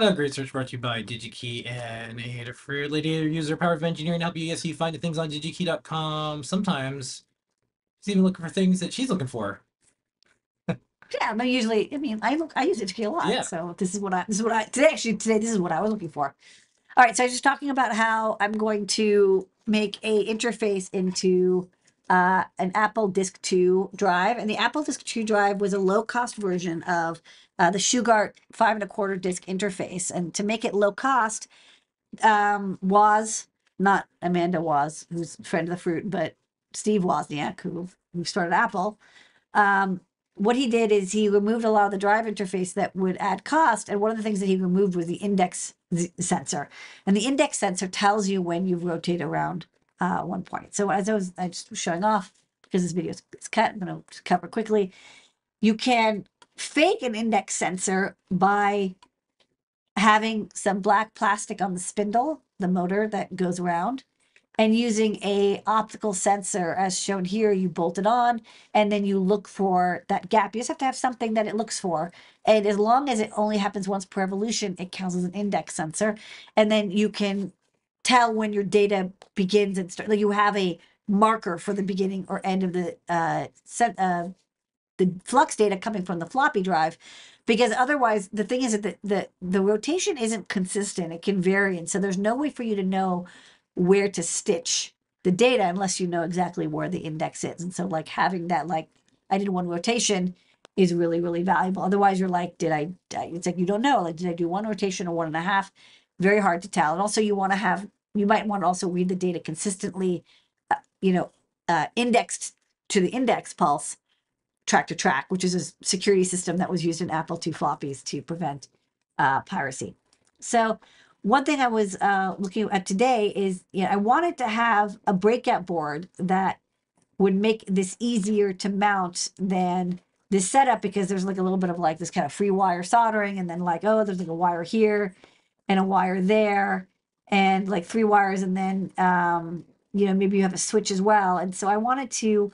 A great search brought to you by DigiKey and a free lady user power of engineering to help you guys see find the things on digikey.com. Sometimes she's even looking for things that she's looking for. Yeah, but usually, I mean, I look, I use it to kill a lot. Yeah. So this is what I, this is what I, today, actually, today, this is what I was looking for. All right. So I was just talking about how I'm going to make a interface into uh, an Apple Disk 2 drive. And the Apple Disk 2 drive was a low cost version of uh, the Shugart five and a quarter disk interface. And to make it low cost, um, was not Amanda was, who's friend of the fruit, but Steve Wozniak, who, who started Apple. Um, what he did is he removed a lot of the drive interface that would add cost. And one of the things that he removed was the index sensor. And the index sensor tells you when you've rotated around uh, one point. So as I was, I just was showing off because this video is cut, I'm going to cover quickly. You can fake an index sensor by having some black plastic on the spindle, the motor that goes around, and using a optical sensor as shown here. You bolt it on, and then you look for that gap. You just have to have something that it looks for, and as long as it only happens once per evolution, it counts as an index sensor, and then you can tell when your data begins and start. Like you have a marker for the beginning or end of the uh, set, uh, the flux data coming from the floppy drive because otherwise the thing is that the, the the rotation isn't consistent. It can vary and so there's no way for you to know where to stitch the data unless you know exactly where the index is. And so like having that like i did one rotation is really really valuable. Otherwise you're like did i I- it's like you don't know. Like did i do one rotation or one and a half? Very hard to tell. And also you want to have you might want to also read the data consistently uh, you know uh, indexed to the index pulse track to track, which is a security system that was used in Apple II floppies to prevent uh, piracy. So, one thing I was uh, looking at today is, you know, I wanted to have a breakout board that would make this easier to mount than this setup because there's like a little bit of like this kind of free wire soldering, and then like, oh, there's like a wire here and a wire there, and like three wires, and then um, you know maybe you have a switch as well. And so I wanted to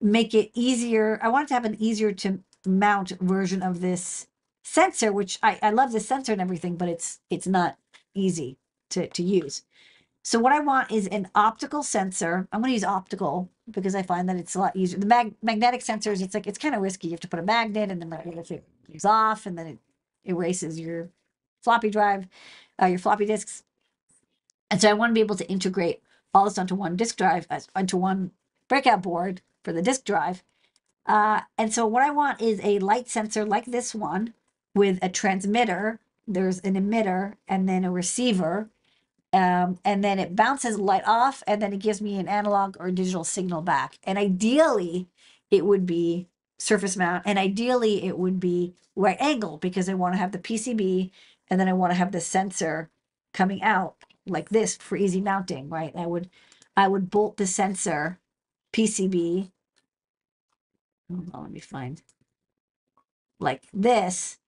make it easier. I wanted to have an easier to mount version of this sensor, which I, I love the sensor and everything, but it's it's not easy to, to use. So what I want is an optical sensor. I'm going to use optical because I find that it's a lot easier. The mag- magnetic sensors, it's like it's kind of risky. You have to put a magnet, and then like, if it comes off, and then it erases your floppy drive, uh, your floppy disks. And so I want to be able to integrate all this onto one disk drive, as onto one breakout board for the disk drive. Uh, and so what I want is a light sensor like this one with a transmitter. There's an emitter and then a receiver. Um, and then it bounces light off and then it gives me an analog or digital signal back. And ideally, it would be surface mount and ideally it would be right angle because I want to have the PCB and then I want to have the sensor coming out like this for easy mounting, right? I would I would bolt the sensor PCB. Hold on, let me find like this,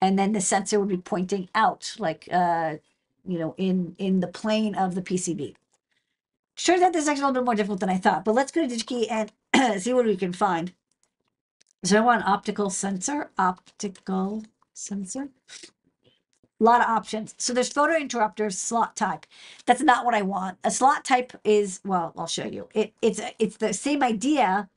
and then the sensor would be pointing out, like uh, you know, in in the plane of the PCB. Turns out this is actually a little bit more difficult than I thought, but let's go to DigiKey and see what we can find. So I want an optical sensor, optical sensor. A lot of options. So there's photo interrupters, slot type. That's not what I want. A slot type is well, I'll show you. It it's it's the same idea,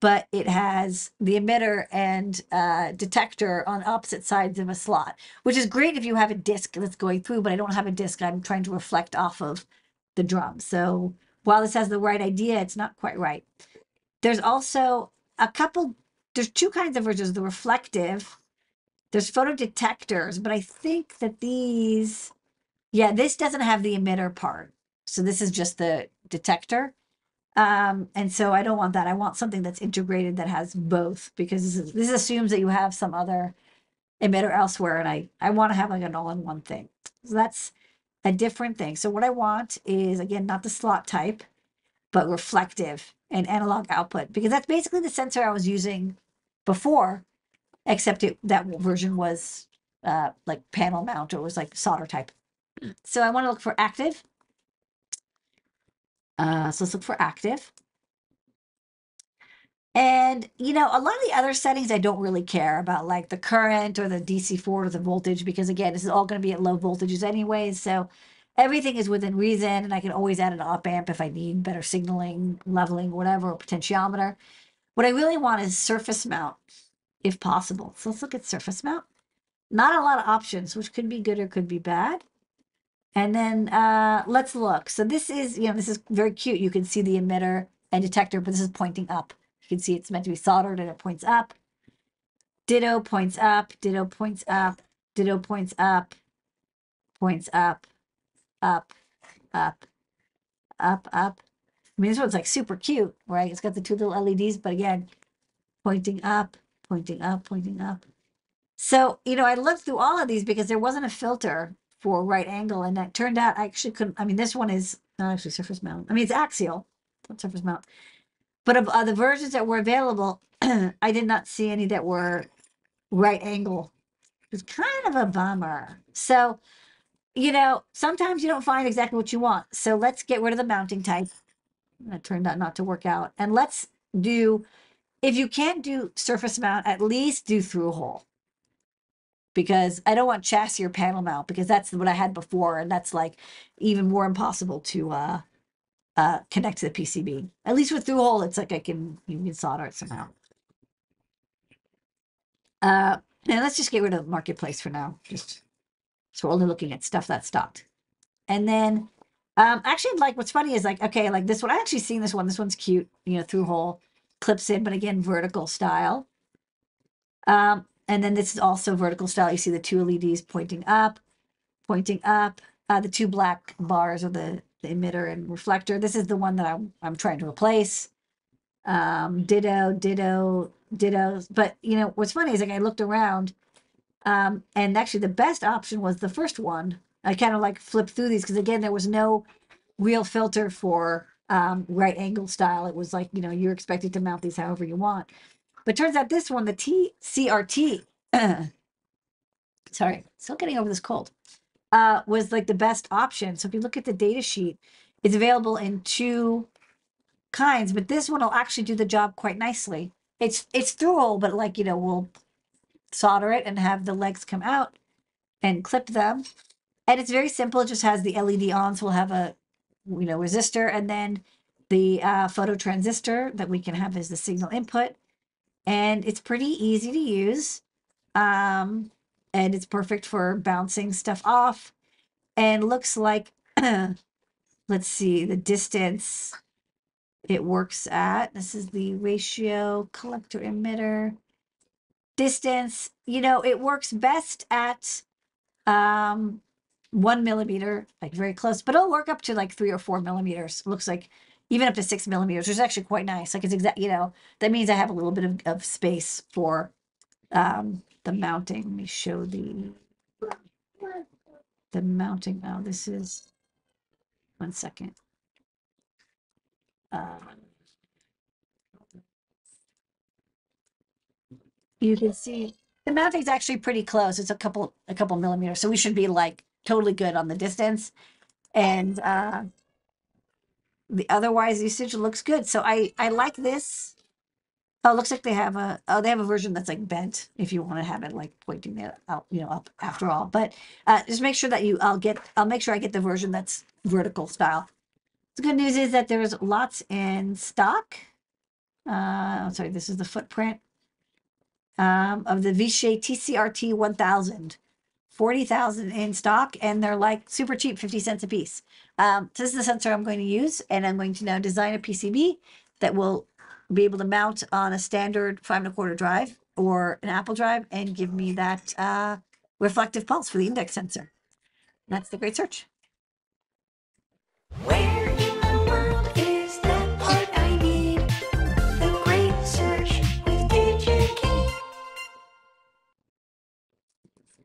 but it has the emitter and uh, detector on opposite sides of a slot, which is great if you have a disc that's going through. But I don't have a disc. I'm trying to reflect off of the drum. So while this has the right idea, it's not quite right. There's also a couple. There's two kinds of versions: the reflective there's photo detectors, but I think that these, yeah, this doesn't have the emitter part. So this is just the detector. Um, and so I don't want that. I want something that's integrated that has both because this, is, this assumes that you have some other emitter elsewhere. And I, I want to have like an all in one thing. So that's a different thing. So what I want is again, not the slot type, but reflective and analog output because that's basically the sensor I was using before except it that version was uh like panel mount or was like solder type. So I want to look for active. Uh, so let's look for active. And you know, a lot of the other settings I don't really care about, like the current or the DC four or the voltage, because again, this is all going to be at low voltages anyways. So everything is within reason, and I can always add an op amp if I need better signaling, leveling, whatever, or potentiometer. What I really want is surface mount, if possible. So let's look at surface mount. Not a lot of options, which could be good or could be bad. And then uh, let's look. So this is, you know, this is very cute. You can see the emitter and detector, but this is pointing up. You can see it's meant to be soldered and it points up. Ditto points up, ditto points up, ditto points up, points up, up, up, up, up. I mean, this one's like super cute, right? It's got the two little LEDs, but again, pointing up, pointing up, pointing up. So, you know, I looked through all of these because there wasn't a filter for right angle, and it turned out I actually couldn't. I mean, this one is not actually surface mount. I mean, it's axial, not surface mount. But of uh, the versions that were available, I did not see any that were right angle. It's kind of a bummer. So, you know, sometimes you don't find exactly what you want. So let's get rid of the mounting type. That turned out not to work out. And let's do, if you can't do surface mount, at least do through hole. Because I don't want chassis or panel mount because that's what I had before. And that's like even more impossible to uh, uh, connect to the PCB. At least with through hole, it's like I can, you can solder it somehow. Uh, and let's just get rid of marketplace for now. Just so we're only looking at stuff that's stocked. And then um actually like what's funny is like, okay, like this one, I actually seen this one. This one's cute, you know, through hole clips in, but again, vertical style. Um, and then this is also vertical style. You see the two LEDs pointing up, pointing up. Uh, the two black bars are the, the emitter and reflector. This is the one that I'm I'm trying to replace. Um, ditto, ditto, ditto. But you know what's funny is like I looked around, um, and actually the best option was the first one. I kind of like flipped through these because again there was no real filter for um, right angle style. It was like you know you're expected to mount these however you want. But turns out this one, the TCRT, sorry, still getting over this cold, uh, was like the best option. So if you look at the data sheet, it's available in two kinds, but this one will actually do the job quite nicely. It's it's through but like you know, we'll solder it and have the legs come out and clip them. And it's very simple. It just has the LED on, so we'll have a you know resistor and then the uh, photo transistor that we can have as the signal input. And it's pretty easy to use. Um, and it's perfect for bouncing stuff off. And looks like, let's see, the distance it works at. This is the ratio collector emitter distance. You know, it works best at um one millimeter, like very close, but it'll work up to like three or four millimeters. Looks like even up to six millimeters, which is actually quite nice. Like it's exact, you know, that means I have a little bit of, of space for um the mounting. Let me show the the mounting. Now this is one second. Um, you can see the mounting's actually pretty close. It's a couple a couple millimeters, so we should be like totally good on the distance. And uh, the otherwise usage looks good. So I I like this. Oh, it looks like they have a oh they have a version that's like bent if you want to have it like pointing it out you know up after all. But uh, just make sure that you I'll get I'll make sure I get the version that's vertical style. The good news is that there's lots in stock. Uh, sorry, this is the footprint um, of the Vishay TCRT 1000 forty thousand in stock, and they're like super cheap, fifty cents a piece. Um, so this is the sensor I'm going to use, and I'm going to now design a PCB that will be able to mount on a standard five and a quarter drive or an Apple drive and give me that uh, reflective pulse for the index sensor. And that's the great search. Wait.